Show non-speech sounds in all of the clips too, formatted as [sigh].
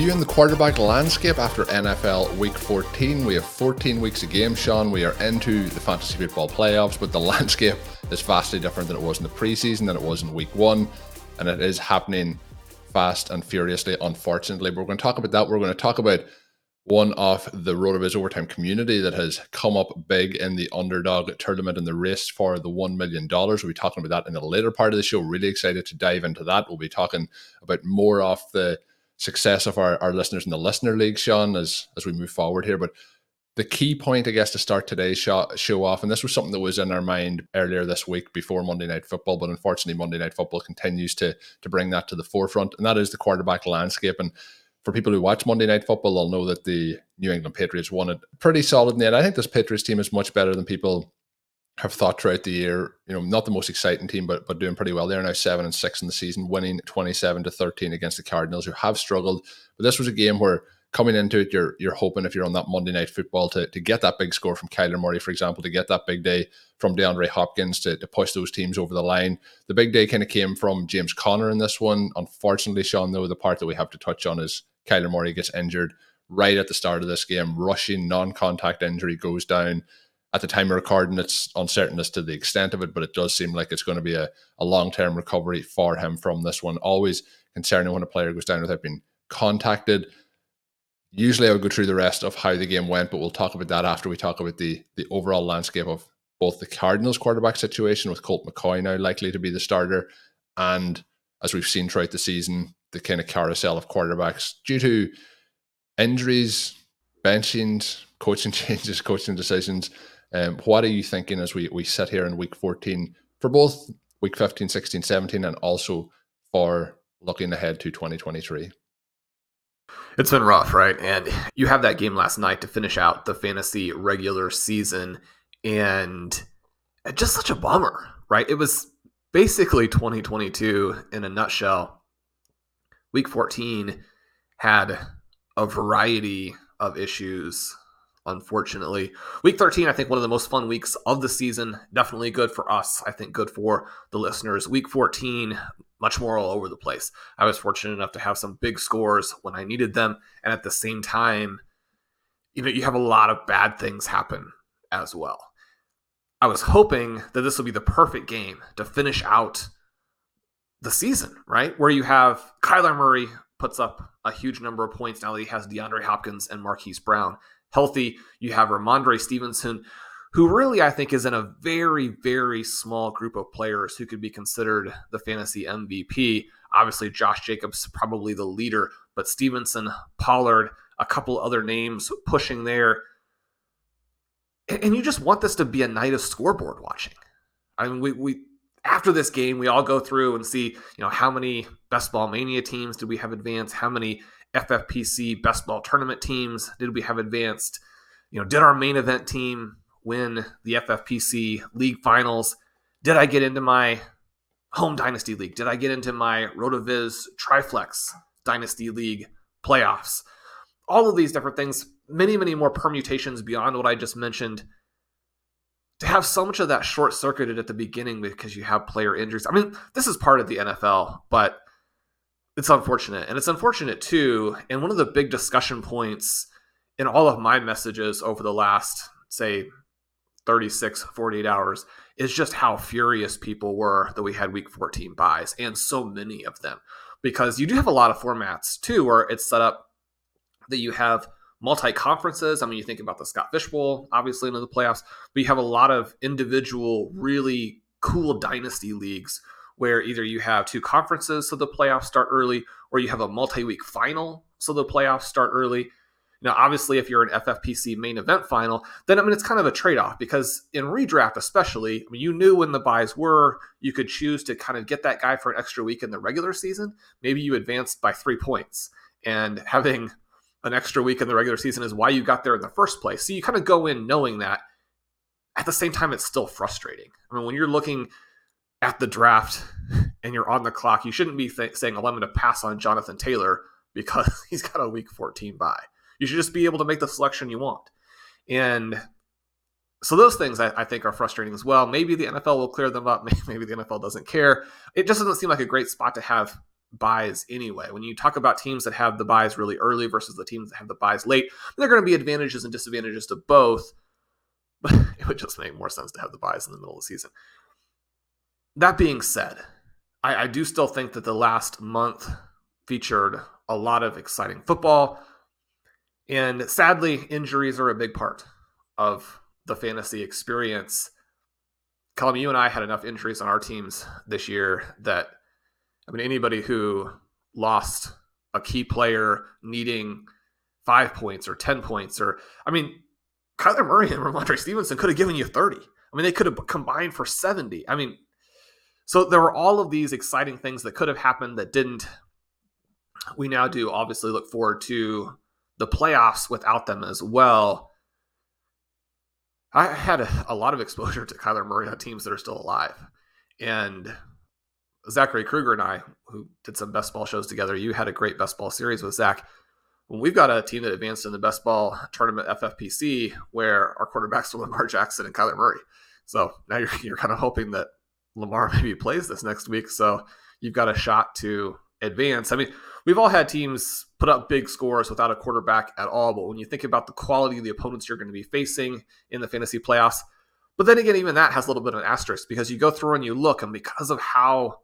Reviewing the quarterback landscape after NFL Week 14. We have 14 weeks of games, Shawn. We are into the fantasy football playoffs, but the [laughs] landscape is vastly different than it was in the preseason, than it was in Week 1, and it is happening fast and furiously, unfortunately. But we're going to talk about that. We're going to talk about one of the RotoViz overtime community that has come up big in the underdog tournament in the race for the $1 million. We'll be talking about that in the later part of the show. Really excited to dive into that. We'll be talking about more of the success of our, our listeners in the listener league, Shawn, as as we move forward here. But the key point, I guess, to start today's show, show off, and this was something that was in our mind earlier this week before Monday Night Football, but unfortunately, Monday Night Football continues to to bring that to the forefront, and that is the quarterback landscape. And for people who watch Monday Night Football, they'll know that the New England Patriots won it pretty solid end. I think this Patriots team is much better than people have thought throughout the year. You know, not the most exciting team, but but doing pretty well. They're now seven and six in the season, winning twenty seven to thirteen against the Cardinals, who have struggled. But this was a game where coming into it, you're you're hoping if you're on that Monday night football to to get that big score from Kyler Murray, for example, to get that big day from DeAndre Hopkins to, to push those teams over the line. The big day kind of came from James Conner in this one. Unfortunately, Shawn, though, the part that we have to touch on is Kyler Murray gets injured right at the start of this game. Rushing non-contact injury goes down at the time of recording, it's uncertain as to the extent of it, but it does seem like it's going to be a, a long term recovery for him from this one. Always concerning when a player goes down without being contacted. Usually, I would go through the rest of how the game went, but we'll talk about that after we talk about the the overall landscape of both the Cardinals quarterback situation with Colt McCoy now likely to be the starter, and as we've seen throughout the season, the kind of carousel of quarterbacks due to injuries, benchings, coaching [laughs] changes, coaching decisions. Um, what are you thinking as we, we sit here in week 14 for both week 15, 16, 17, and also for looking ahead to 2023? It's been rough, right? And you have that game last night to finish out the fantasy regular season, and just such a bummer, right? It was basically 2022 in a nutshell. Week 14 had a variety of issues unfortunately. Week 13, I think one of the most fun weeks of the season. Definitely good for us. I think good for the listeners. Week 14, much more all over the place. I was fortunate enough to have some big scores when I needed them. And at the same time, you know, you have a lot of bad things happen as well. I was hoping that this would be the perfect game to finish out the season, right? Where you have Kyler Murray puts up a huge number of points now that he has DeAndre Hopkins and Marquise Brown healthy. You have Rhamondre Stevenson, who really I think is in a very, very small group of players who could be considered the fantasy MVP. Obviously, Josh Jacobs probably the leader, but Stevenson, Pollard, a couple other names pushing there. And you just want this to be a night of scoreboard watching. I mean, we, we after this game, we all go through and see, you know, how many best ball mania teams do we have advanced? How many FFPC best ball tournament teams did we have advanced? You know, did our main event team win the FFPC league finals? Did I get into my home dynasty league? Did I get into my RotoViz Triflex dynasty league playoffs? all of these different things, many, many more permutations beyond what I just mentioned. To have so much of that short circuited at the beginning because you have player injuries. I mean, this is part of the NFL, but it's unfortunate. And it's unfortunate too. And one of the big discussion points in all of my messages over the last, say, 36, 48 hours is just how furious people were that we had week 14 byes and so many of them. Because you do have a lot of formats too, where it's set up that you have multi conferences. I mean, you think about the Scott Fish Bowl, obviously into the playoffs, but you have a lot of individual, really cool dynasty leagues where either you have two conferences so the playoffs start early, or you have a multi week final so the playoffs start early. Now, obviously, if you're an FFPC main event final, then I mean it's kind of a trade-off because in redraft, especially, I mean you knew when the byes were. You could choose to kind of get that guy for an extra week in the regular season. Maybe you advanced by three points, and [laughs] having an extra week in the regular season is why you got there in the first place. So you kind of go in knowing that. At the same time, it's still frustrating. I mean, when you're looking at the draft and you're on the clock, you shouldn't be th- saying, "Oh, I'm going to pass on Jonathan Taylor because [laughs] he's got a Week 14 bye." You should just be able to make the selection you want. And so those things I, I, think are frustrating as well. Maybe the NFL will clear them up. [laughs] Maybe the NFL doesn't care. It just doesn't seem like a great spot to have byes anyway. When you talk about teams that have the byes really early versus the teams that have the byes late, there are going to be advantages and disadvantages to both. [laughs] But it would just make more sense to have the byes in the middle of the season. That being said, I, I do still think that the last month featured a lot of exciting football. And sadly, injuries are a big part of the fantasy experience. Colm, you and I had enough injuries on our teams this year that I mean, anybody who lost a key player needing five points or 10 points, or, I mean, Kyler Murray and Rhamondre Stevenson could have given you 30. I mean, they could have combined for 70. I mean, so there were all of these exciting things that could have happened that didn't. We now do obviously look forward to the playoffs without them as well. I had a, a lot of exposure to Kyler Murray on teams that are still alive. And Zachary Kruger and I, who did some best ball shows together, you had a great best ball series with Zach. We've got a team that advanced in the best ball tournament FFPC, where our quarterbacks were Lamar Jackson and Kyler Murray. So now you're, you're kind of hoping that Lamar [laughs] maybe plays this next week. So you've got a shot to advance. I mean, we've all had teams put up big scores without a quarterback at all. But when you think about the quality of the opponents you're going to be facing in the fantasy playoffs, but then again, even that has a little bit of an asterisk because you go through and you look, and because of how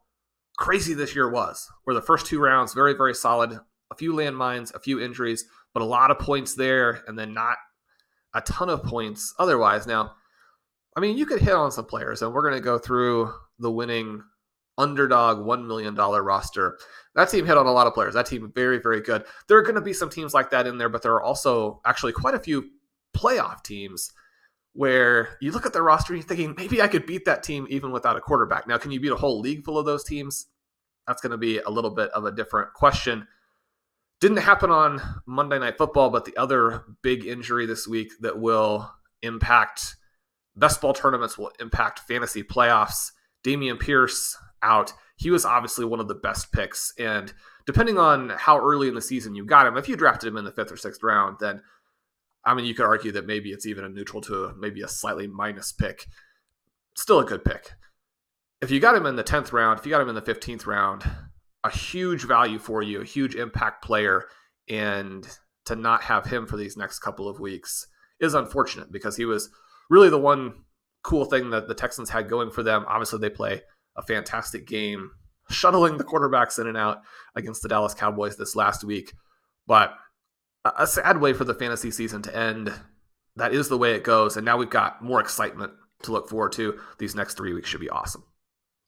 crazy this year was, where the first two rounds very, very solid, a few landmines, a few injuries, but a lot of points there, and then not a ton of points otherwise. Now, I mean, you could hit on some players, and we're going to go through the winning underdog $1 million roster. That team hit on a lot of players. That team, very, very good. There are going to be some teams like that in there, but there are also actually quite a few playoff teams where you look at their roster and you're thinking, maybe I could beat that team even without a quarterback. Now, can you beat a whole league full of those teams? That's going to be a little bit of a different question. Didn't happen on Monday Night Football, but the other big injury this week that will impact best ball tournaments, will impact fantasy playoffs. Dameon Pierce out. He was obviously one of the best picks. And depending on how early in the season you got him, if you drafted him in the fifth or sixth round, then I mean, you could argue that maybe it's even a neutral to maybe a slightly minus pick. Still a good pick. If you got him in the 10th round, if you got him in the 15th round, a huge value for you, a huge impact player, and to not have him for these next couple of weeks is unfortunate because he was really the one cool thing that the Texans had going for them. Obviously, they play a fantastic game, shuttling the quarterbacks in and out against the Dallas Cowboys this last week. But a sad way for the fantasy season to end. That is the way it goes. And now we've got more excitement to look forward to. These next three weeks should be awesome.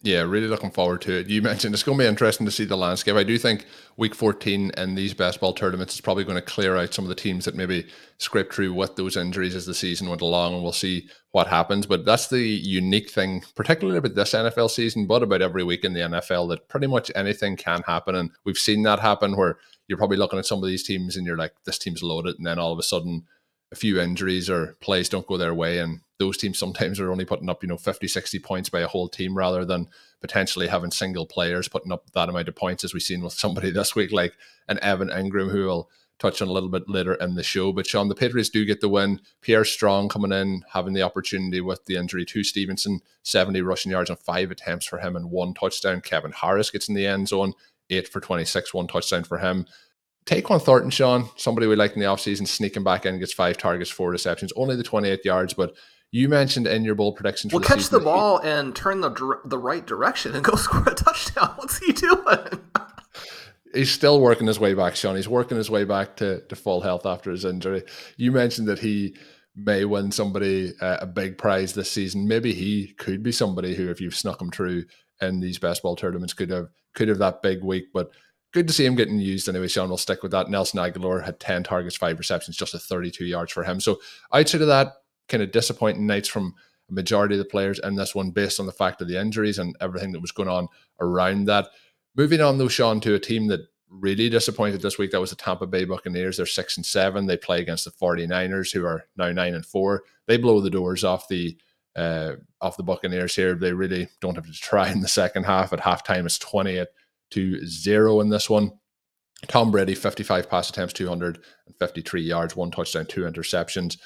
Yeah, really looking forward to it. You mentioned it's going to be interesting to see the landscape. I do think week 14 in these best ball tournaments is probably going to clear out some of the teams that maybe scrape through with those injuries as the season went along, and we'll see what happens. But that's the unique thing, particularly about this NFL season, but about every week in the NFL, that pretty much anything can happen. And we've seen that happen where you're probably looking at some of these teams and you're like, this team's loaded. And then all of a sudden, a few injuries or plays don't go their way. And those teams sometimes are only putting up, you know, 50, 60 points by a whole team rather than potentially having single players putting up that amount of points as we've seen with somebody [laughs] this week, like an Evan Engram, who will touch on a little bit later in the show. But Shawn the Patriots do get the win. Pierre Strong coming in, having the opportunity with the injury to Stevenson, 70 rushing yards on five attempts for him and one touchdown. Kevin Harris gets in the end zone, eight for 26, one touchdown for him. Tyquan Thornton, Shawn, somebody we liked in the offseason, sneaking back in, gets five targets, four receptions, only the 28 yards, but you mentioned in your bowl predictions. Well, the catch season the ball he, and turn the the right direction and go [laughs] score a touchdown. What's he doing? [laughs] he's still working his way back, Shawn. He's working his way back to, to full health after his injury. You mentioned that he may win somebody uh, a big prize this season. Maybe he could be somebody who, if you've snuck him through in these best ball tournaments, could have could have that big week. But good to see him getting used anyway. Shawn will stick with that. Nelson Agholor had ten targets, five receptions, just a thirty-two yards for him. So outside of that, kind of disappointing nights from a majority of the players in this one, based on the fact of the injuries and everything that was going on around that. Moving on though, Shawn, to a team that really disappointed this week. That was the Tampa Bay Buccaneers. They're six and seven. They play against the 49ers, who are now nine and four. They blow the doors off the uh, off the Buccaneers here. They really don't have to try in the second half. At halftime, it's 28 to zero in this one. Tom Brady, 55 pass attempts, 253 yards, one touchdown, two interceptions.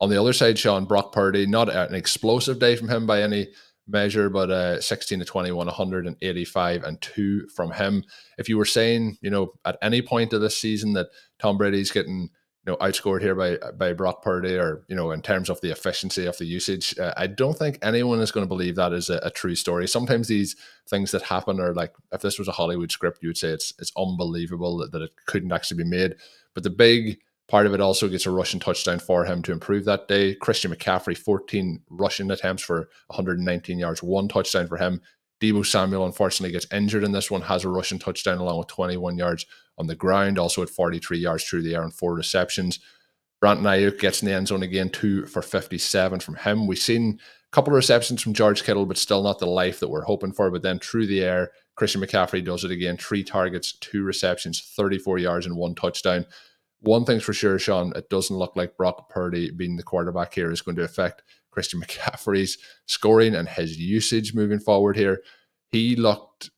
On the other side, Shawn Brock Purdy, not an explosive day from him by any measure, but uh, 16 to 21, 185 and two from him. If you were saying, you know, at any point of this season that Tom Brady's getting, you know, outscored here by by Brock Purdy, or you know, in terms of the efficiency of the usage, uh, I don't think anyone is going to believe that is a, a, true story. Sometimes these things that happen are like, if this was a Hollywood script, you would say it's it's unbelievable that, that it couldn't actually be made. But the big Part of it also gets a rushing touchdown for him to improve that day. Christian McCaffrey, 14 rushing attempts for 119 yards, one touchdown for him. Deebo Samuel unfortunately gets injured in this one, has a rushing touchdown along with 21 yards on the ground, also at 43 yards through the air and four receptions. Brandon Aiyuk gets in the end zone again, two for 57 from him. We've seen a couple of receptions from George Kittle, but still not the life that we're hoping for. But then through the air, Christian McCaffrey does it again, three targets, two receptions, 34 yards, and one touchdown one thing's for sure, Shawn, it doesn't look like Brock Purdy being the quarterback here is going to affect Christian [laughs] McCaffrey's scoring and his usage moving forward here. He looked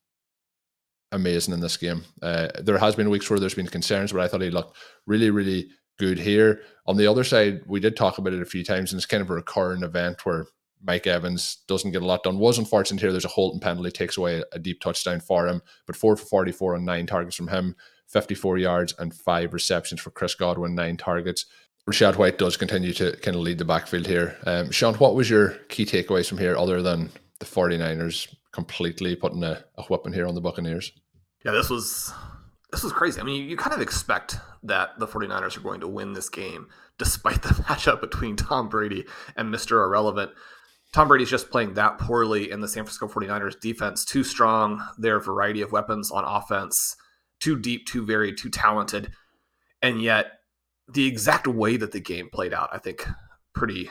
amazing in this game. Uh, there has been weeks where there's been concerns, but I thought he looked really, really good here. On the other side, we did talk about it a few times, and it's kind of a recurring event where Mike Evans doesn't get a lot done. Was unfortunate here. There's a holding penalty, takes away a deep touchdown for him, but four for 44 on nine targets from him. 54 yards and five receptions for Chris Godwin, nine targets. Rachaad White does continue to kind of lead the backfield here. Um, Shawn, what was your key takeaways from here other than the 49ers completely putting a, a whipping here on the Buccaneers? Yeah, this was this was crazy. I mean, you, you kind of expect that the 49ers are going to win this game despite [laughs] the matchup between Tom Brady and Mr. Irrelevant. Tom Brady's just playing that poorly, and the San Francisco 49ers defense too strong. Their variety of weapons on offense too deep, too varied, too talented. And yet, the exact way that the game played out, I think, pretty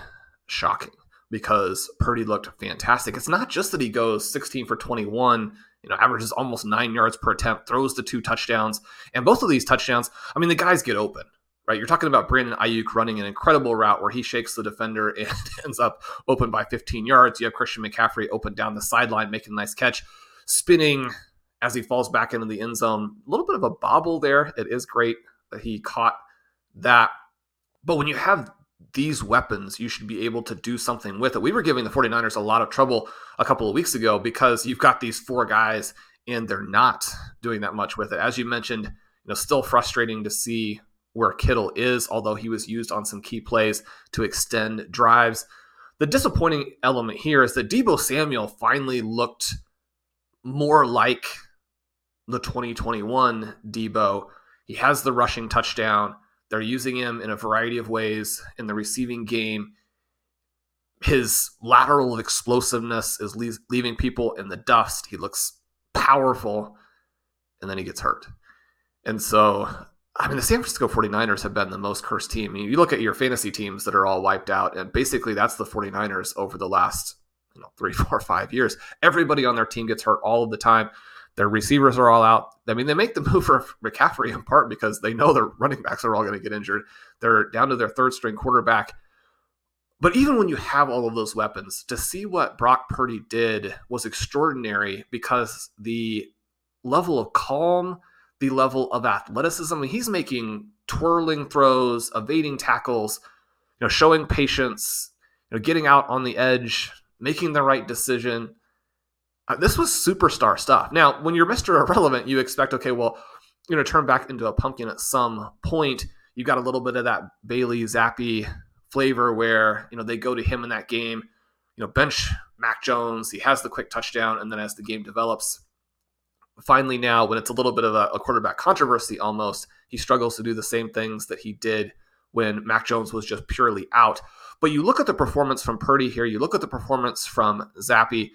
shocking because Purdy looked fantastic. It's not just that he goes 16 for 21, you know, averages almost nine yards per attempt, throws the two touchdowns. And both of these touchdowns, I mean, the guys get open, right? You're talking about Brandon Aiyuk running an incredible route where he shakes the defender and [laughs] ends up open by 15 yards. You have Christian McCaffrey open down the sideline, making a nice catch, spinning as he falls back into the end zone. A little bit of a bobble there. It is great that he caught that. But when you have these weapons, you should be able to do something with it. We were giving the 49ers a lot of trouble a couple of weeks ago because you've got these four guys and they're not doing that much with it. As you mentioned, you know, still frustrating to see where Kittle is, although he was used on some key plays to extend drives. The disappointing element here is that Deebo Samuel finally looked more like the 2021 Deebo. He has the rushing touchdown. They're using him in a variety of ways in the receiving game. His lateral explosiveness is leaving people in the dust. He looks powerful, and then he gets hurt. And so, I mean, the San Francisco 49ers have been the most cursed team. I mean, you look at your fantasy teams that are all wiped out, and basically that's the 49ers over the last you know, three, [laughs] four, five years. Everybody on their team gets hurt all of the time. Their receivers are all out. I mean, they make the [laughs] move for McCaffrey in part because they know their running backs are all going to get injured. They're down to their third string quarterback. But even when you have all of those weapons, to see what Brock Purdy did was extraordinary because the level of calm, the level of athleticism, I mean, he's making twirling throws, evading tackles, you know, showing patience, you know, getting out on the edge, making the right decision. Uh, this was superstar stuff. Now, when you're Mr. Irrelevant, you expect, okay, well, you're going to turn back into a pumpkin at some point. You got a little bit of that Bailey Zappe flavor where, you know, they go to him in that game, you know, bench Mac Jones. He has the quick touchdown. And then as the game develops, finally now, when it's a little bit of a, a quarterback controversy almost, he struggles to do the same things that he did when Mac Jones was just purely out. But you look at the performance from Purdy here, you look at the performance from Zappe,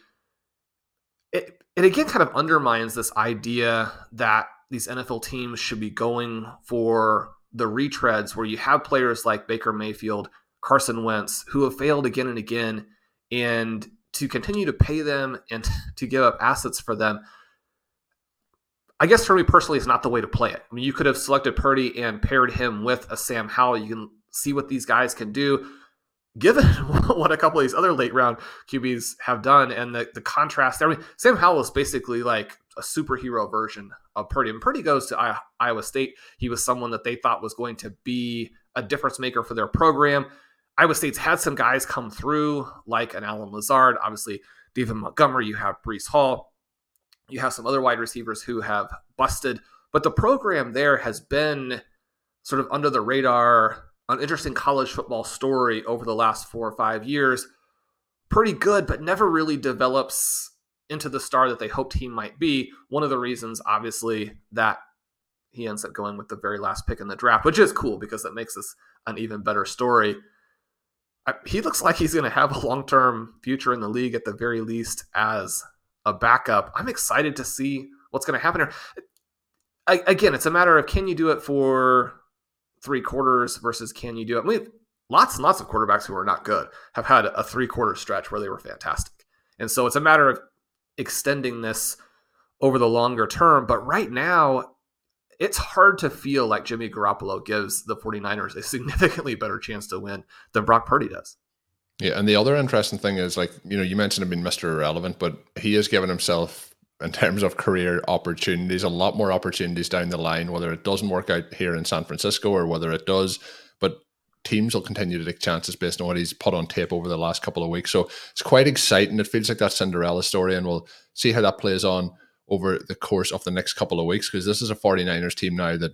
it, it again kind of undermines this idea that these NFL teams should be going for the retreads where you have players like Baker Mayfield, Carson Wentz, who have failed again and again, and to continue to pay them and [laughs] to give up assets for them. I guess for me personally, it's not the way to play it. I mean, you could have selected Purdy and paired him with a Sam Howell. You can see what these guys can do given [laughs] what a couple of these other late round QBs have done and the, the contrast. I mean, Sam Howell is basically like a superhero version of Purdy. And Purdy goes to Iowa State. He was someone that they thought was going to be a difference maker for their program. Iowa State's had some guys come through, like an Allen Lazard, obviously David Montgomery. You have Breece Hall. You have some other wide receivers who have busted. But the program there has been sort of under the radar an interesting college football story over the last four or five years. Pretty good, but never really develops into the star that they hoped he might be. One of the reasons, obviously, that he ends up going with the very last pick in the draft, which is cool because that makes this an even better story. He looks like he's going to have a long term future in the league at the very least as a backup. I'm excited to see what's going to happen here. I, again, it's a matter of can you do it for three quarters versus can you do it? I mean, lots and lots of quarterbacks who are not good have had a three quarter stretch where they were fantastic. And so it's a matter of extending this over the longer term. But right now, it's hard to feel like Jimmy Garoppolo gives the 49ers a significantly better chance to win than Brock Purdy does. Yeah, and the other interesting thing is like, you know, you mentioned him being Mr. Irrelevant, but he has given himself in terms of career opportunities, a lot more opportunities down the line, whether it doesn't work out here in San Francisco or whether it does. But teams will continue to take chances based on what he's put on tape over the last couple of weeks. So it's quite exciting. It feels like that Cinderella story, and we'll see how that plays on over the course of the next couple of weeks because this is a 49ers team now that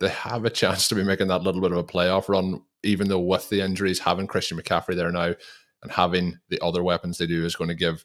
they have a chance to be making that little bit of a playoff run, even though with the injuries, having Christian McCaffrey there now and having the other weapons they do is going to give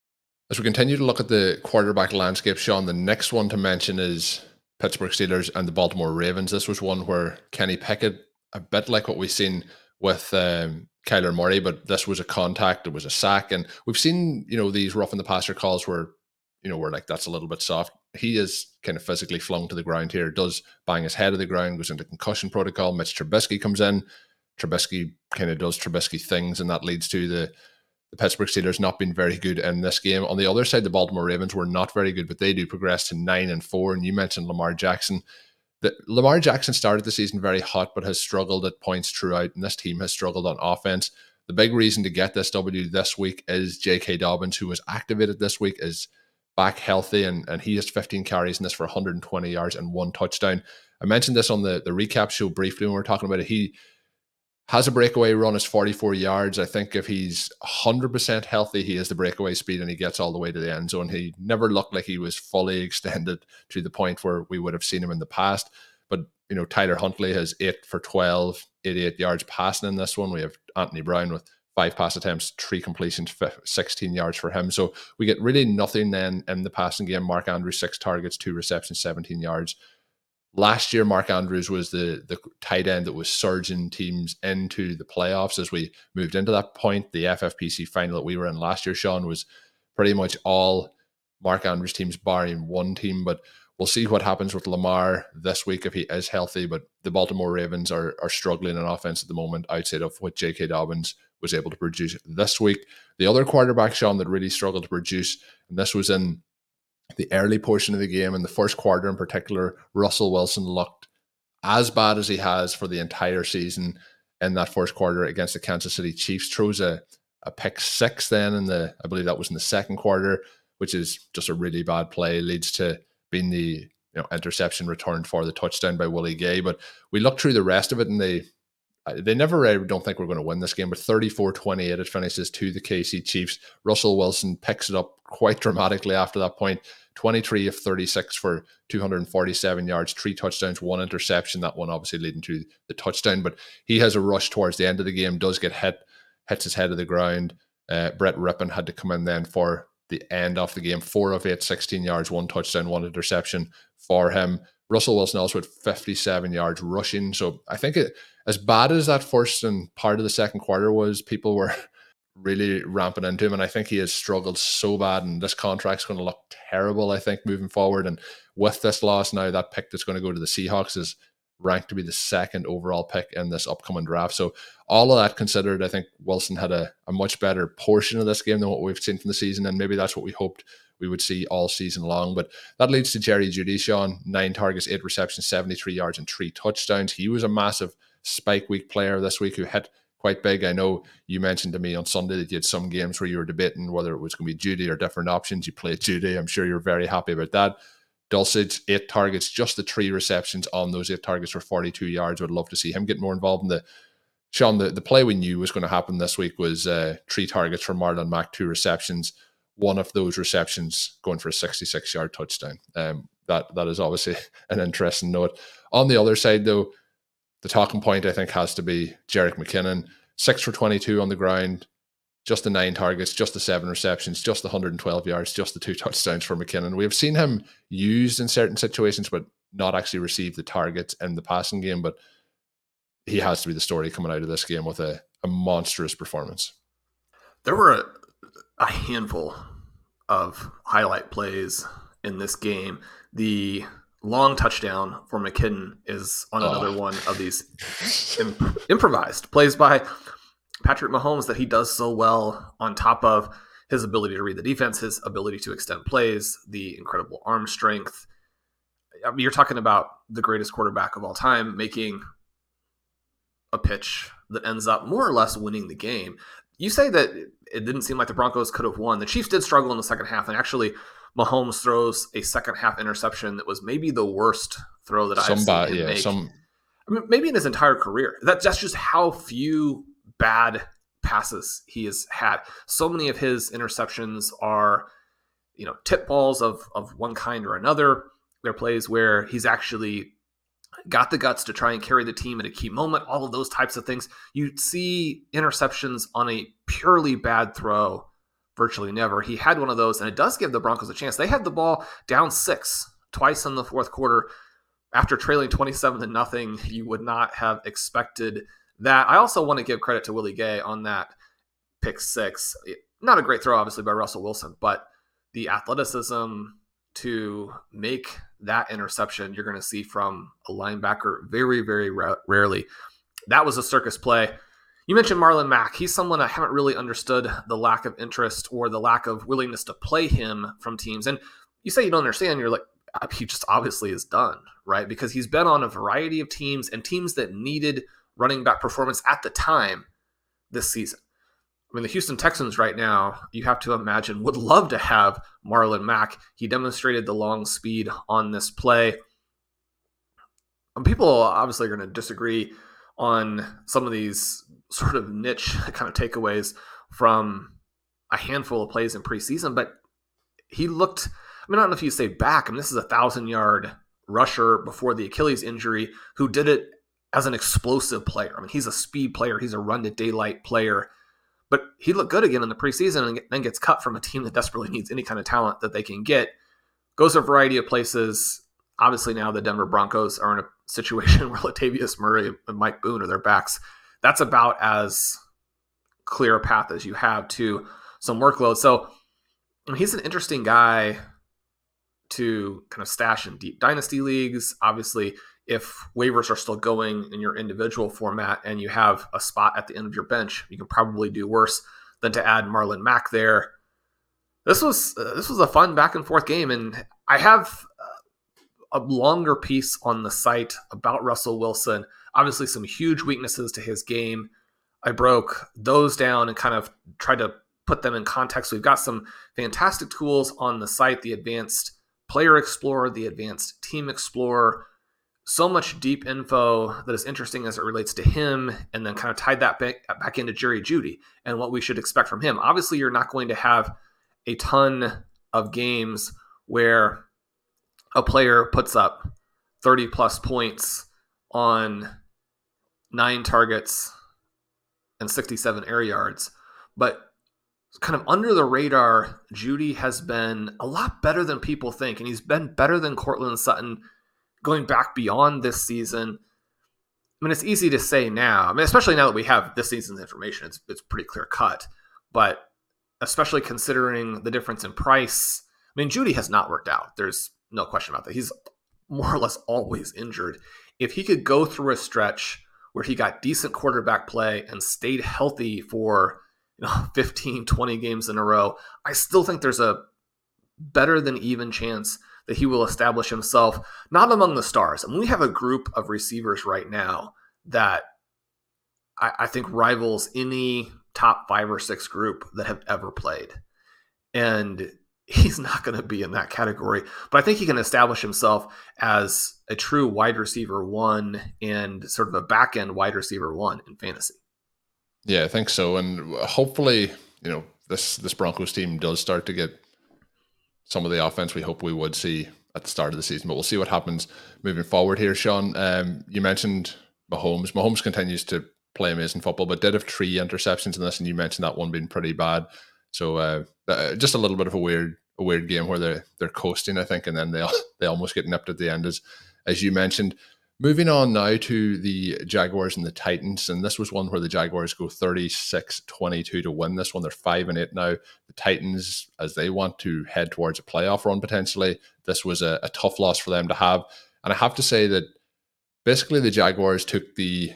As we continue to look at the quarterback landscape, Shawn, the next one to mention is Pittsburgh Steelers and the Baltimore Ravens. This was one where Kenny Pickett, a bit like what we've seen with um, Kyler Murray, but this was a contact, it was a sack, and we've seen you know these rough in the passer calls where you know we're like that's a little bit soft. He is kind of physically flung to the ground here, does bang his head to the ground, goes into concussion protocol. Mitch Trubisky comes in, Trubisky kind of does Trubisky things, and that leads to the the Pittsburgh Steelers not been very good in this game. On the other side, the Baltimore Ravens were not very good, but they do progress to nine and four. And you mentioned Lamar Jackson. The, Lamar Jackson started the season very hot, but has struggled at points throughout, and this team has struggled on offense. The big reason to get this W this week is J.K. Dobbins, who was activated this week, is back healthy, and, and he has 15 carries in this for 120 yards and one touchdown. I mentioned this on the, the recap show briefly when we were talking about it. He has a breakaway run is 44 yards. I think if he's 100% healthy, he has the breakaway speed and he gets all the way to the end zone. He never looked like he was fully [laughs] extended to the point where we would have seen him in the past. But, you know, Tyler Huntley has 8 for 12, 88 yards passing in this one. We have Anthony Brown with five pass attempts, three completions, 16 yards for him. So we get really nothing then in the passing game. Mark Andrews, six targets, two receptions, 17 yards. Last year, Mark Andrews was the the tight end that was surging teams into the playoffs as we moved into that point. The FFPC final that we were in last year, Shawn, was pretty much all Mark Andrews teams, barring one team. But we'll see what happens with Lamar this week if he is healthy. But the Baltimore Ravens are are struggling in offense at the moment, outside of what J.K. Dobbins was able to produce this week. The other quarterback, Shawn, that really struggled to produce, and this was in the early portion of the game in the first quarter in particular, Russell Wilson looked as bad as he has for the entire season in that first quarter against the Kansas City Chiefs. Throws a, a pick six then in the I believe that was in the second quarter, which is just a really bad play, leads to being the you know interception returned for the touchdown by Willie Gay. But we looked through the rest of it and they they never I don't think we're going to win this game, but 34-28 it finishes to the KC Chiefs. Russell Wilson picks it up quite dramatically after that point. 23 of 36 for 247 yards, three touchdowns, one interception. That one obviously leading to the touchdown. But he has a rush towards the end of the game, does get hit, hits his head of the ground. Uh, Brett Rypien had to come in then for the end of the game. Four of eight, 16 yards, one touchdown, one interception for him. Russell Wilson also had 57 yards rushing. So I think it, as bad as that first and part of the second quarter was, people were [laughs] really ramping into him. And I think he has struggled so bad. And this contract's going to look terrible, I think, moving forward. And with this loss now, that pick that's going to go to the Seahawks is ranked to be the second overall pick in this upcoming draft. So all of that considered, I think Wilson had a, a much better portion of this game than what we've seen from the season. And maybe that's what we hoped we would see all season long. But that leads to Jerry Jeudy, Shawn, nine targets, eight receptions, 73 yards, and three touchdowns. He was a massive spike week player this week who hit quite big. I know you mentioned to me on Sunday that you had some games where you were debating whether it was going to be Jeudy or different options. You played Jeudy. I'm sure you're very happy about that. Dulcich, eight targets, just the three receptions on those eight targets for 42 yards. Would love to see him get more involved in the. Shawn, the, the play we knew was going to happen this week was uh, three targets for Marlon Mack, two receptions. One of those receptions going for a 66 yard touchdown. Um, that that is obviously [laughs] an interesting note. On the other side, though, the talking point I think has to be Jerick McKinnon, six for 22 on the ground, just the nine targets, just the seven receptions, just the 112 yards, just the two [laughs] touchdowns for McKinnon. We have seen him used in certain situations, but not actually receive the targets in the passing game. But he has to be the story coming out of this game with a, a monstrous performance. There were a, a handful of highlight plays in this game. The long touchdown for McKinnon is on another oh. one of these [laughs] imp- improvised plays by Patrick Mahomes that he does so well on top of his ability to read the defense, his ability to extend plays, the incredible arm strength. I mean, you're talking about the greatest quarterback of all time making a pitch that ends up more or less winning the game. You say that it didn't seem like the Broncos could have won. The Chiefs did struggle in the second half, and actually, Mahomes throws a second half interception that was maybe the worst throw that I've seen him yeah, make. Some... I mean, maybe in his entire career. That, that's just how few bad passes he has had. So many of his interceptions are, you know, tip balls of of one kind or another. They're plays where he's actually got the guts to try and carry the team at a key moment. All of those types of things. You see interceptions on a purely bad throw virtually never. He had one of those, and it does give the Broncos a chance. They had the ball down six twice in the fourth quarter after trailing 27 to nothing. You would not have expected that. I also want to give credit to Willie Gay on that pick six. Not a great throw, obviously, by Russell Wilson, but the athleticism to make that interception you're going to see from a linebacker very, very ra- rarely. that was a circus play. You mentioned Marlon Mack. He's someone I haven't really understood the lack of interest or the lack of willingness to play him from teams. And you say you don't understand, you're like, uh, he just obviously is done, right? Because he's been on a variety of teams and teams that needed running back performance at the time this season. I mean, the Houston Texans right now, you have to imagine, would love to have Marlon Mack. He demonstrated the long speed on this play. And people obviously are going to disagree on some of these sort of niche [laughs] kind of takeaways from a handful of plays in preseason, but he looked, I mean, I don't know if you say back, I mean, this is a thousand yard rusher before the Achilles injury who did it as an explosive player. I mean, he's a speed player, he's a run to daylight player, but he looked good again in the preseason and then gets cut from a team that desperately needs any kind of talent that they can get. Goes a variety of places. Obviously, now the Denver Broncos are in a [laughs] situation where Latavius Murray and Mike Boone are their backs. That's about as clear a path as you have to some workload. So he's an interesting guy to kind of stash in deep dynasty leagues. Obviously, if waivers are still going in your individual format and you have a spot at the end of your bench, you can probably do worse than to add Marlon Mack there. This was uh, this was a fun back and forth game, and I have a longer piece on the site about Russell Wilson. Obviously, some huge weaknesses to his game. I broke those down and kind of tried to put them in context. We've got some fantastic tools on the site the Advanced Player Explorer, the Advanced Team Explorer so much deep info that is interesting as it relates to him, and then kind of tied that back, back into Jerry Jeudy and what we should expect from him. Obviously, you're not going to have a ton of games where a player puts up 30 plus points on nine targets and 67 air yards, but kind of under the radar, Jeudy has been a lot better than people think, and he's been better than Courtland Sutton going back beyond this season. I mean, it's easy to say now. I mean, especially now that we have this season's information, it's it's pretty clear cut. But especially considering the difference in price, I mean, Jeudy has not worked out. There's no question about that. He's more or less always injured. If he could go through a stretch where he got decent quarterback play and stayed healthy for you know [laughs] 15, 20 games in a row, I still think there's a better than even chance that he will establish himself not among the stars. I mean, we have a group of receivers right now that I, I think rivals any top five or six group that have ever played. And [laughs] he's not going to be in that category, but I think he can establish himself as a true wide receiver one and sort of a back end wide receiver one in fantasy. Yeah, I think so. And hopefully, you know, this this Broncos team does start to get some of the offense we hope we would see at the start of the season. But we'll see what happens moving forward here, Shawn. Um, you mentioned Mahomes. Mahomes continues to play amazing football, but did have three interceptions in this, and you mentioned that one being pretty bad. So uh, uh, just a little bit of a weird a weird game where they're they're coasting, I think, and then they [laughs] they almost get nipped at the end as as you mentioned. Moving on now to the Jaguars and the Titans. And this was one where the Jaguars go 36 22 to win this one. They're 5 and 8 now. The Titans, as they want to head towards a playoff run potentially, this was a, a tough loss for them to have. And I have to say that basically the Jaguars took the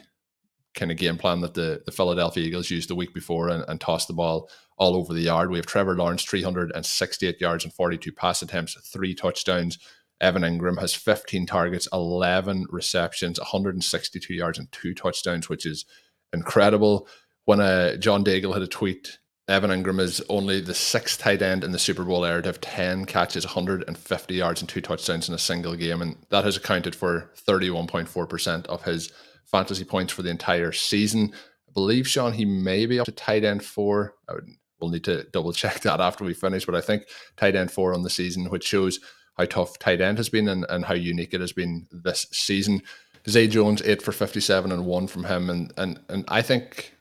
kind of game plan that the, the Philadelphia Eagles used the week before and, and tossed the ball all over the yard. We have Trevor Lawrence, 368 yards and 42 pass attempts, three touchdowns. Evan Engram has 15 targets, 11 receptions, 162 yards, and two touchdowns, which is incredible. When uh, John Daigle had a tweet, Evan Engram is only the sixth tight end in the Super Bowl era to have 10 catches, 150 yards, and two touchdowns in a single game. And that has accounted for 31.4% of his fantasy points for the entire season. I believe, Shawn, he may be up to tight end four. I would, we'll need to double check [laughs] that after we finish, but I think tight end four on the season, which shows how tough tight end has been and, and how unique it has been this season. Zay Jones, eight for 57 and one from him. And, and, and I think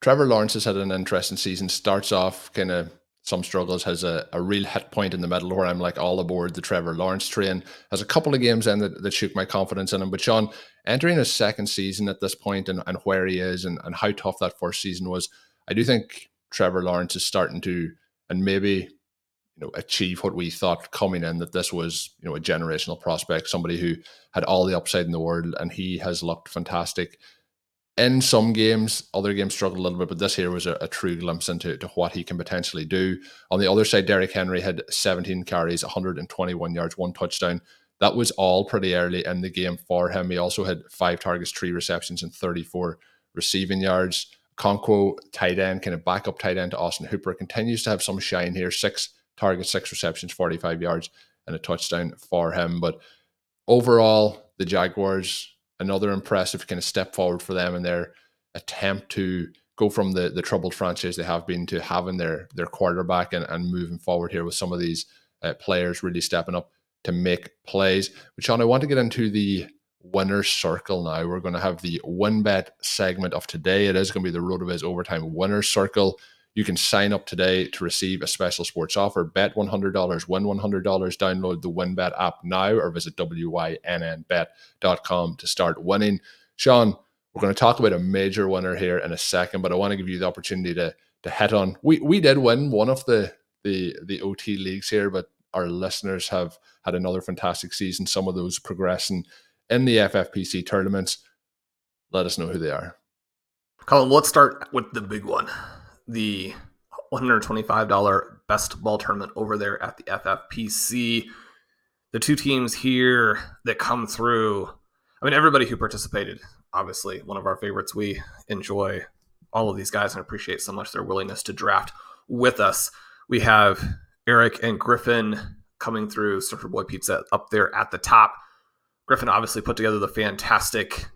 Trevor Lawrence has had an interesting season. Starts off kind of some struggles, has a, a real hit point in the middle where I'm like all aboard the Trevor Lawrence train. Has a couple of games in that, that shook my confidence in him. But Shawn, entering his second season at this point and, and where he is and, and how tough that first season was, I do think Trevor Lawrence is starting to, and maybe you know achieve what we thought coming in that this was you know a generational prospect somebody who had all the upside in the world and he has looked fantastic in some games, other games struggled a little bit, but this here was a, a, true glimpse into to what he can potentially do. On the other side, Derrick Henry had 17 carries, 121 yards, one touchdown. That was all pretty early in the game for him. He also had five targets, three receptions, and 34 receiving yards. Okonkwo, tight end, kind of backup tight end to Austin Hooper, continues to have some shine here. Six targets, six receptions, 45 yards, and a touchdown for him. But overall, the Jaguars another impressive kind of step forward for them in their attempt to go from the the troubled franchise they have been to having their their quarterback and, and moving forward here with some of these uh, players really stepping up to make plays. But Shawn, I want to get into the winner's circle now. We're going to have the win bet segment of today. It is going to be the RotoViz overtime winner's circle. You can sign up today to receive a special sports offer. Bet $100, win $100. Download the WynnBet app now or visit wynnbet.com to start winning. Shawn, we're going to talk about a major winner here in a second, but I want to give you the opportunity to to hit on. We we did win one of the the the OT leagues here, but our listeners have had another fantastic season. Some of those progressing in the FFPC tournaments. Let us know who they are. Colm, let's start with the big one the $125 best ball tournament over there at the FFPC. The two teams here that come through, I mean, everybody who participated, obviously, one of our favorites. We enjoy all of these guys and appreciate so much their willingness to draft with us. We have Eric and Griffin coming through Surfer Boy Pizza up there at the top. Griffin obviously put together the fantastic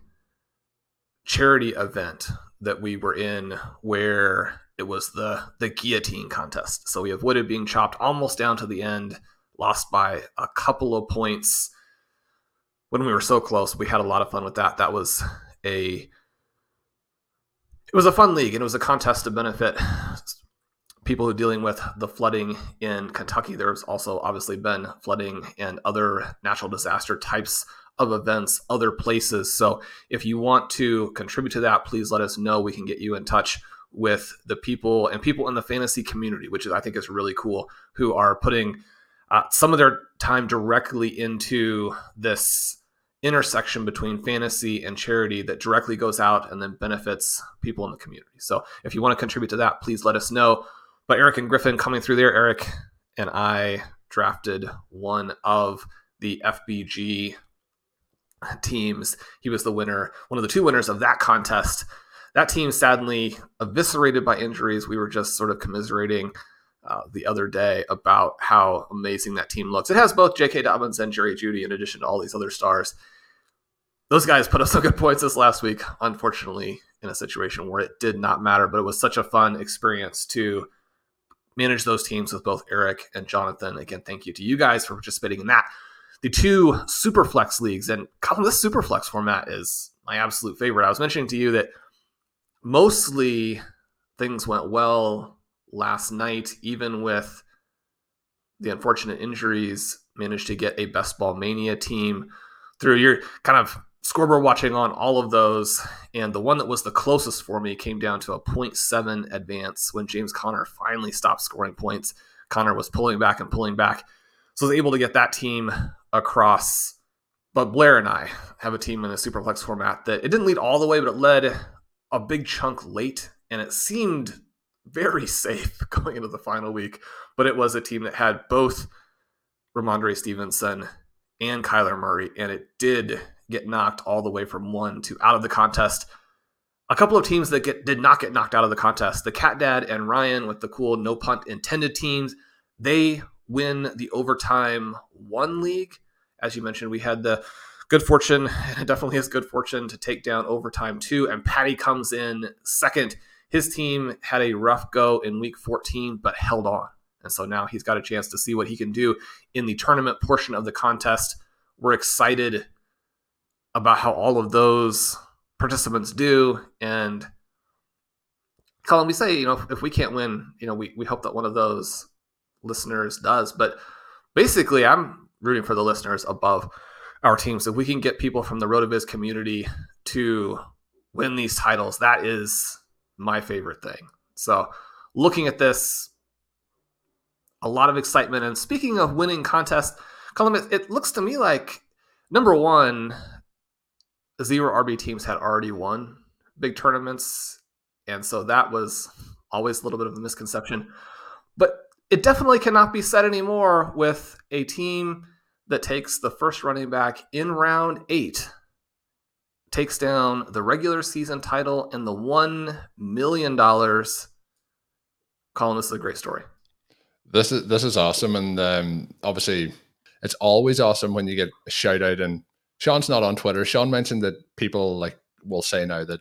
charity event that we were in where it was the the guillotine contest. So we avoided being chopped almost down to the end, lost by a couple of points. When we were so close, we had a lot of fun with that. That was a it was a fun league and it was a contest to benefit people who are dealing with the flooding in Kentucky. There's also obviously been flooding and other natural disaster types of events other places. So if you want to contribute to that, please let us know. We can get you in touch with the people and people in the fantasy community, which is, I think is really cool, who are putting uh, some of their time directly into this intersection between fantasy and charity that directly goes out and then benefits people in the community. So if you want to contribute to that, please let us know. But Eric and Griffin coming through there, Eric and I drafted one of the FBG teams. He was the winner, one of the two winners of that contest that team sadly eviscerated by injuries. We were just sort of commiserating uh, the other day about how amazing that team looks. It has both J.K. Dobbins and Jerry Jeudy, in addition to all these other stars. Those guys put up some good points this last week, unfortunately, in a situation where it did not matter, but it was such a fun experience to manage those teams with both Eric and Jonathan. Again, thank you to you guys for participating in that. The two Superflex leagues, and this Superflex format is my absolute favorite. I was mentioning to you that mostly things went well last night, even with the unfortunate injuries. Managed to get a best ball mania team through your kind of scoreboard watching on all of those. And the one that was the closest for me came down to a 0.7 advance when James Conner finally stopped scoring points. Conner was pulling back and pulling back. So I was able to get that team across. But Blair and I have a team in the Superflex format that it didn't lead all the way, but it led a big chunk late, and it seemed very [laughs] safe [laughs] going into the final week. But it was a team that had both Rhamondre Stevenson and Kyler Murray, and it did get knocked all the way from one to out of the contest. A couple of teams that get, did not get knocked out of the contest, the Cat Dad and Ryan with the cool no punt intended teams, they win the overtime one league. As you mentioned, we had the good fortune, it [laughs] definitely is good fortune to take down overtime too. And Patty comes in second. His team had a rough go in week 14, but held on. And so now he's got a chance to see what he can do in the tournament portion of the contest. We're excited about how all of those participants do. And Colm, we say, you know, if we can't win, you know, we, we hope that one of those listeners does. But basically, I'm rooting for the listeners above our teams. If we can get people from the RotoViz community to win these titles, that is my favorite thing. So, looking at this, a lot of excitement. And speaking of winning contests, Colm, it, it looks to me like number one, zero RB teams had already won big tournaments. And so that was always a little bit of a misconception. But it definitely cannot be said anymore with a team that takes the first running back in round eight, takes down the regular season title and the $1 million. Colm, this is a great story. This is this is awesome, and um, obviously, it's always awesome when you get a shout out. And Shawn's not on Twitter. Shawn mentioned that people like will say now that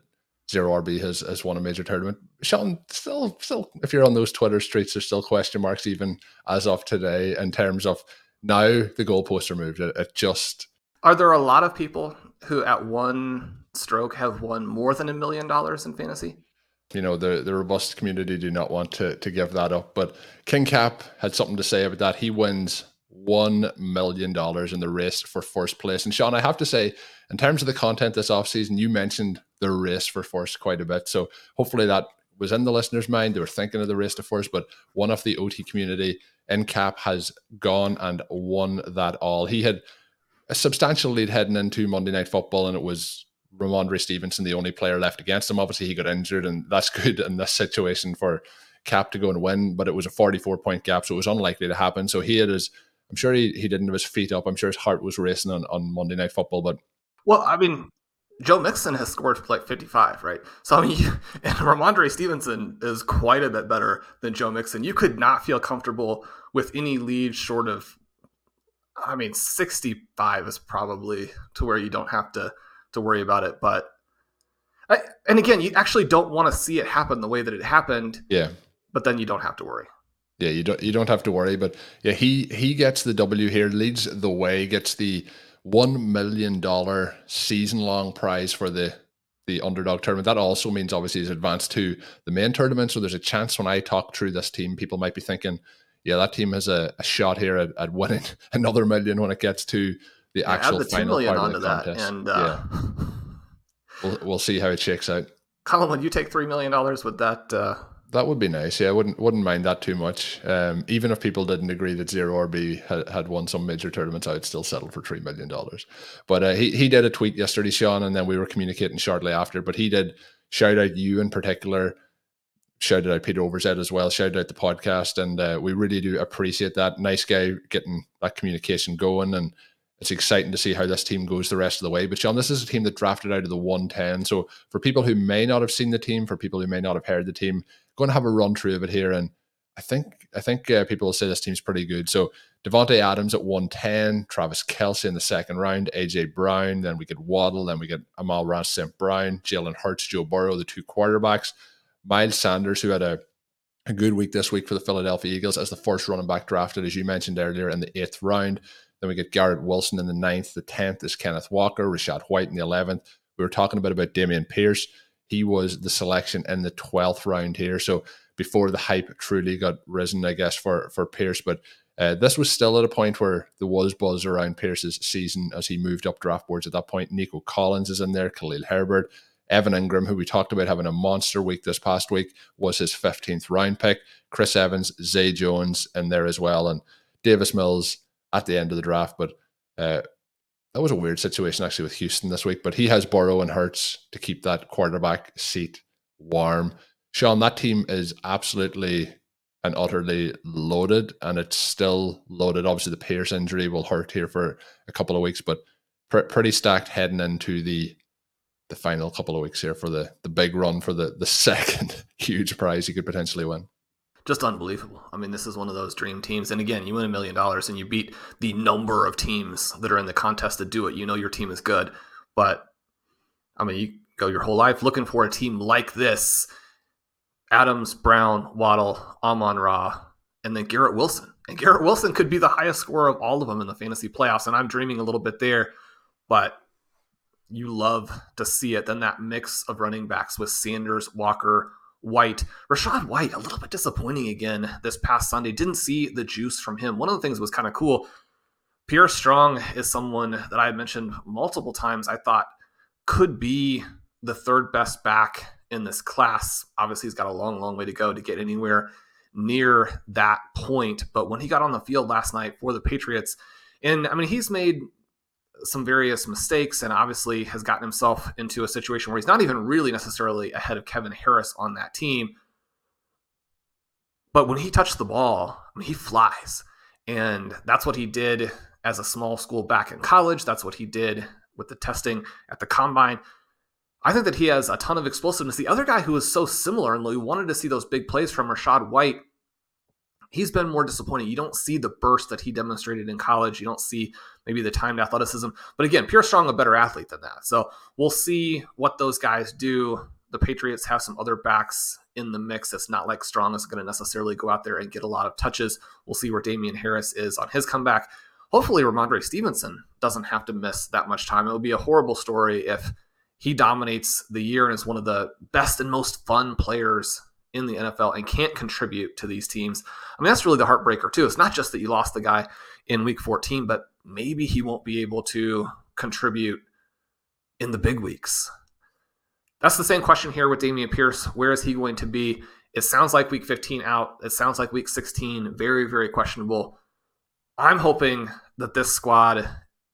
Zero RB has, has won a major tournament. Shawn, still, still, if you're on those Twitter streets, there's still question marks even as of today in terms of now the goalposts are moved. It, it just are there a lot of people who at one stroke have won more than a million dollars in fantasy? You know, the the robust community do not want to to give that up. But King Cap had something to say about that. He wins one million dollars in the race for first place. And Shawn, I have to say, in terms of the content this offseason, you mentioned the race for first quite a bit. So hopefully that was in the listener's mind. They were thinking of the race to first, but one of the OT community in Cap has gone and won that all. He had a substantial lead heading into Monday Night Football, and it was Rhamondre Stevenson, the only player left against him. Obviously, he got injured, and that's [laughs] good in this situation for Cap to go and win, but it was a 44 point gap, so it was unlikely to happen. So he had his, I'm sure he, he didn't have his feet up. I'm sure his heart was racing on, on Monday Night Football, but. Well, I mean, Joe Mixon has scored like 55, right? So, I mean, [laughs] and Rhamondre Stevenson is quite a bit better than Joe Mixon. You could not feel comfortable with any lead short of, I mean, 65 is probably to where you don't have to to worry about it. But, I, and again, you actually don't want to see it happen the way that it happened. Yeah. But then you don't have to worry. Yeah, you don't you don't have to worry. But yeah, he he gets the W here, leads the way, gets the one million dollar season long prize for the the underdog tournament. That also means obviously he's advanced to the main tournament. So there's a chance when I talk through this team, people might be thinking, yeah, that team has a, a shot here at, at, winning [laughs] another million when it gets to the yeah, actual the final part of the contest. That and, uh... yeah. we'll, we'll see how it shakes out. Colm, would you take three million dollars? with that uh, that would be nice. Yeah, I wouldn't wouldn't mind that too much. Um, even if people didn't agree that Zero RB had, had won some major tournaments, I would still settle for three million dollars. But uh, he he did a tweet yesterday, Shawn, and then we were communicating shortly after. But he did shout out you in particular, shouted out Peter Overzet as well, shouted out the podcast, and uh, we really do appreciate that. Nice guy getting that communication going, and it's exciting to see how this team goes the rest of the way. But Shawn, this is a team that drafted out of the 110. So for people who may not have seen the team, for people who may not have heard the team, going to have a run through of it here, and I think I think uh, people will say this team's pretty good. So Davante Adams at 110, Travis Kelce in the second round, AJ Brown, then we get Waddle, then we get Amon-Ra St. Brown, Jalen Hurts, Joe Burrow, the two quarterbacks, Miles Sanders, who had a, a good week this week for the Philadelphia Eagles as the first running back drafted, as you mentioned earlier, in the eighth round. Then we get Garrett Wilson in the ninth. The tenth is Kenneth Walker, Rachaad White in the eleventh. We were talking a bit about Dameon Pierce he was the selection in the 12th round here. So before the hype truly got risen, I guess, for, for Pierce. But uh, this was still at a point where there was buzz around Pierce's season as he moved up draft boards at that point. Nico Collins is in there, Khalil Herbert. Evan Engram, who we talked about having a monster week this past week, was his 15th round pick. Chris Evans, Zay Jones in there as well, and Davis Mills at the end of the draft. But uh, that was a weird situation actually with Houston this week, but he has Burrow and Hurts to keep that quarterback seat warm. Shawn, that team is absolutely and utterly loaded, and it's still loaded. Obviously, the Pierce injury will hurt here for a couple of weeks, but pr- pretty stacked heading into the the final couple of weeks here for the the big run for the the [laughs] second huge prize you could potentially win just unbelievable. I mean, this is one of those dream teams. And again, you win a million dollars and you beat the number of teams that are in the contest to do it. You know your team is good. But I mean, you go your whole life looking for a team like this. Adams, Brown, Waddle, Amon Ra, and then Garrett Wilson. And Garrett Wilson could be the highest scorer of all of them in the fantasy playoffs. And I'm dreaming a little bit there, but you love to see it. Then that mix of running backs with Sanders, Walker, White. Rachaad White, a little bit disappointing again this past Sunday. Didn't see the juice from him. One of the things was kind of cool. Pierre Strong is someone that I mentioned multiple times. I thought could be the third best back in this class. Obviously, he's got a long, long way to go to get anywhere near that point. But when he got on the field last night for the Patriots, and I mean, he's made some various mistakes and obviously has gotten himself into a situation where he's not even really necessarily ahead of Kevin Harris on that team. But when he touched the ball, I mean, he flies. And that's what he did as a small school back in college. That's what he did with the testing at the combine. I think that he has a ton of explosiveness. The other guy who is so similar and we wanted to see those big plays from Rachaad White, he's been more disappointing. You don't see the burst that he demonstrated in college. You don't see maybe the timed athleticism. But again, Pierre Strong, a better athlete than that. So we'll see what those guys do. The Patriots have some other backs in the mix. It's not like Strong is going to necessarily go out there and get a lot of touches. We'll see where Damien Harris is on his comeback. Hopefully, Rhamondre Stevenson doesn't have to miss that much time. It would be a horrible story if he dominates the year and is one of the best and most fun players in the NFL and can't contribute to these teams. I mean, that's really the heartbreaker, too. It's not just that you lost the guy in week 14, but maybe he won't be able to contribute in the big weeks. That's the same question here with Dameon Pierce. Where is he going to be? It sounds like week 15 out. It sounds like week 16 very, very questionable. I'm hoping that this squad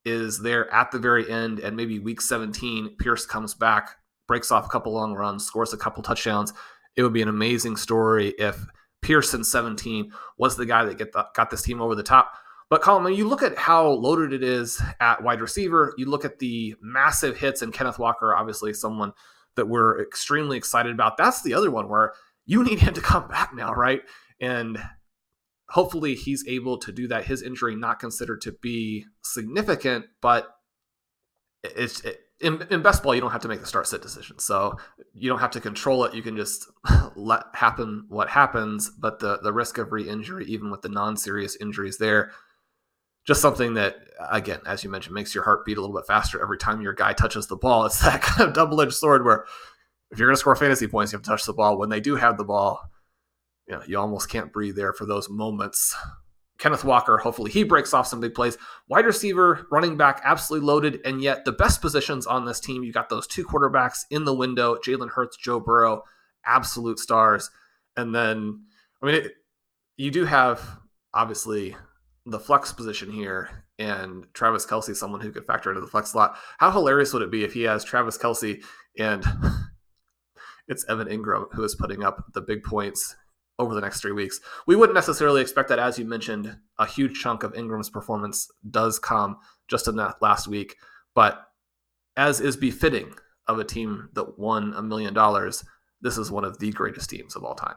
is there at the very end and maybe week 17, Pierce comes back, breaks off a couple long runs, scores a couple touchdowns. It would be an amazing story if Pearson 17 was the guy that get the, got this team over the top. But Colm, when you look at how loaded it is at wide receiver, you look at the massive hits and Kenneth Walker, obviously someone that we're extremely excited about. That's the other one where you need him to come back now, right? And hopefully he's able to do that. His injury not considered to be significant, but it's it, in, in best ball you don't have to make the start sit decision, so you don't have to control it. You can just [laughs] let happen what happens. But the the risk of re-injury, even with the non-serious injuries, there just something that again as you mentioned makes your heart beat a little bit faster every time your guy touches the ball [laughs] it's that kind of double-edged sword where if you're going to score fantasy points you have to touch the ball when they do have the ball you know you almost can't breathe there for those moments kenneth walker hopefully he breaks off some big plays wide receiver running back absolutely loaded and yet the best positions on this team you got those two quarterbacks in the window jalen hurts joe burrow absolute stars and then i mean it, you do have obviously the flex position here and Travis Kelce, someone who could factor into the flex slot. How hilarious would it be if he has Travis Kelce and [laughs] it's Evan Engram who is putting up the big points over the next three weeks? We wouldn't necessarily expect that, as you mentioned, a huge chunk of Engram's performance does come just in that last week. But as is befitting of a team that won a million dollars, this is one of the greatest teams of all time.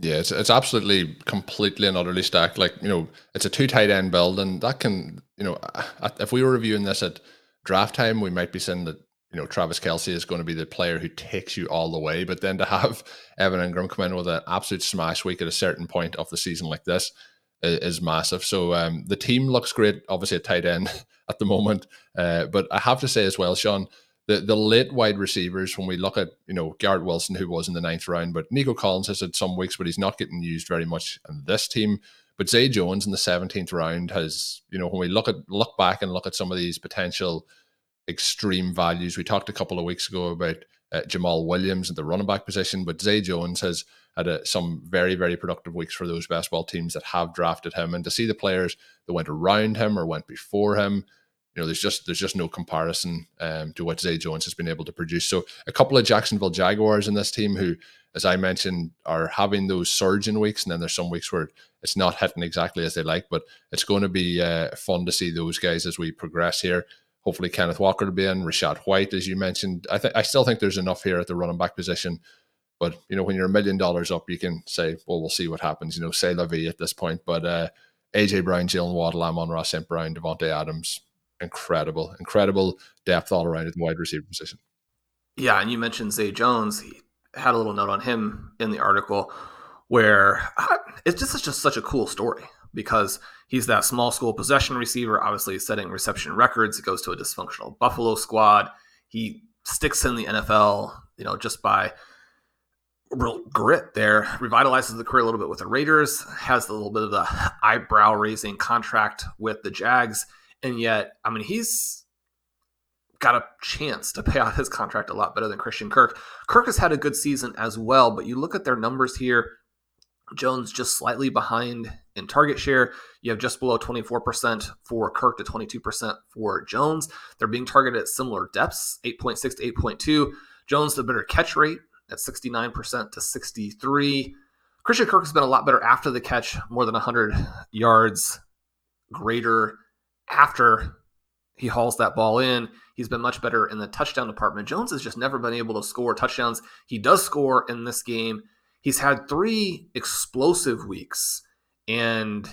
Yeah, it's it's absolutely completely and utterly stacked. Like you know, it's a two tight end build, and that can you know, uh, if we were reviewing this at draft time, we might be saying that you know Travis Kelce is going to be the player who takes you all the way. But then to have [laughs] Evan Engram come in with an absolute smash week at a certain point of the season like this is, is massive. So um, the team looks great, obviously at tight end [laughs] at the moment. Uh, but I have to say as well, Shawn, the the late wide receivers, when we look at you know Garrett Wilson, who was in the ninth round, but Nico Collins has had some weeks, but he's not getting used very much in this team. But Zay Jones in the seventeenth round has, you know, when we look at look back and look at some of these potential extreme values, we talked a couple of weeks ago about uh, Jamaal Williams at the running back position, but Zay Jones has had a, some very very productive weeks for those best ball teams that have drafted him, and to see the players that went around him or went before him you know, there's just there's just no comparison um, to what Zay Jones has been able to produce. So a couple of Jacksonville Jaguars in this team who, as I mentioned, are having those surge in weeks, and then there's some weeks where it's not hitting exactly as they like. But it's going to be uh, fun to see those guys as we progress here. Hopefully, Kenneth Walker to be in, Rachaad White, as you mentioned. I think I still think there's enough here at the running back position. But you know, when you're a million dollars up, you can say, "Well, we'll see what happens." You know, say vie at this point. But uh, AJ Brown, Jaylen Waddle, Amon-Ra St. Brown, Davante Adams, incredible, incredible depth all around at the wide receiver position. Yeah, and you mentioned Zay Jones. He had a little note on him in the article where uh, it's just such a cool story because he's that small school possession receiver, obviously setting reception records. It goes to a dysfunctional Buffalo squad. He sticks in the NFL, you know, just by real grit there. Revitalizes the career a little bit with the Raiders, has a little bit of the eyebrow raising contract with the Jags. And yet, I mean, he's got a chance to pay out his contract a lot better than Christian Kirk. Kirk has had a good season as well, but you look at their numbers here Jones just slightly behind in target share. You have just below 24% for Kirk to 22% for Jones. They're being targeted at similar depths, 8.6 to 8.2. Jones the better catch rate at 69% to 63. Christian Kirk has been a lot better after the catch, more than 100 yards greater after he hauls that ball in. He's been much better in the touchdown department. Jones has just never been able to score touchdowns. He does score in this game. He's had three explosive weeks. And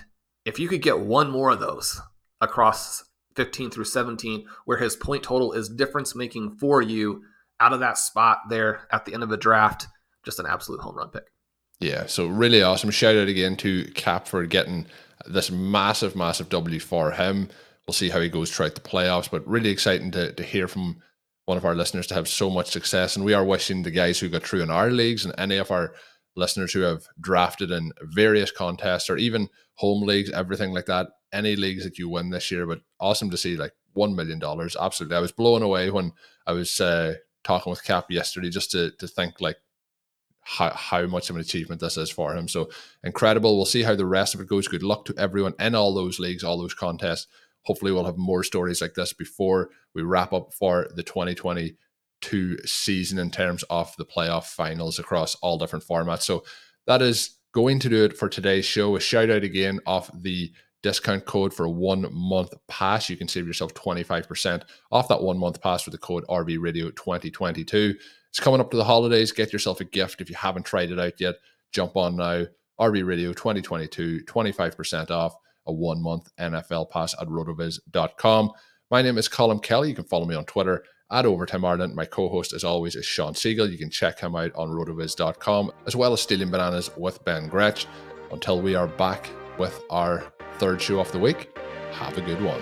if you could get one more of those across 15 through 17, where his point total is difference making for you out of that spot there at the end of a draft, just an absolute home run pick. Yeah, so really awesome. Shout out again to Cap for getting this massive, massive W for him. We'll see how he goes throughout the playoffs, but really exciting to, to hear from one of our listeners to have so much success. And we are wishing the guys who got through in our leagues and any of our listeners who have drafted in various contests or even home leagues, everything like that, any leagues that you win this year. But awesome to see like $1 million. Absolutely. I was blown away when I was uh, talking with Cap yesterday just to, to think like how, how much of an achievement this is for him. So incredible. We'll see how the rest of it goes. Good luck to everyone in all those leagues, all those contests. Hopefully, we'll have more stories like this before we wrap up for the 2022 season in terms of the playoff finals across all different formats. So that is going to do it for today's show. A shout out again of the discount code for a one month pass. You can save yourself 25% off that one month pass with the code RV Radio 2022. It's coming up to the holidays. Get yourself a gift if you haven't tried it out yet. Jump on now. RV Radio 2022, 25% off a one month NFL pass at rotoviz.com. My name is Colm Kelly. You can follow me on Twitter at Overtime Ireland. My co host, as always, is Shawn Siegele. You can check him out on rotoviz.com, as well as Stealing Bananas with Ben Gretch. Until we are back with our third show of the week, have a good one.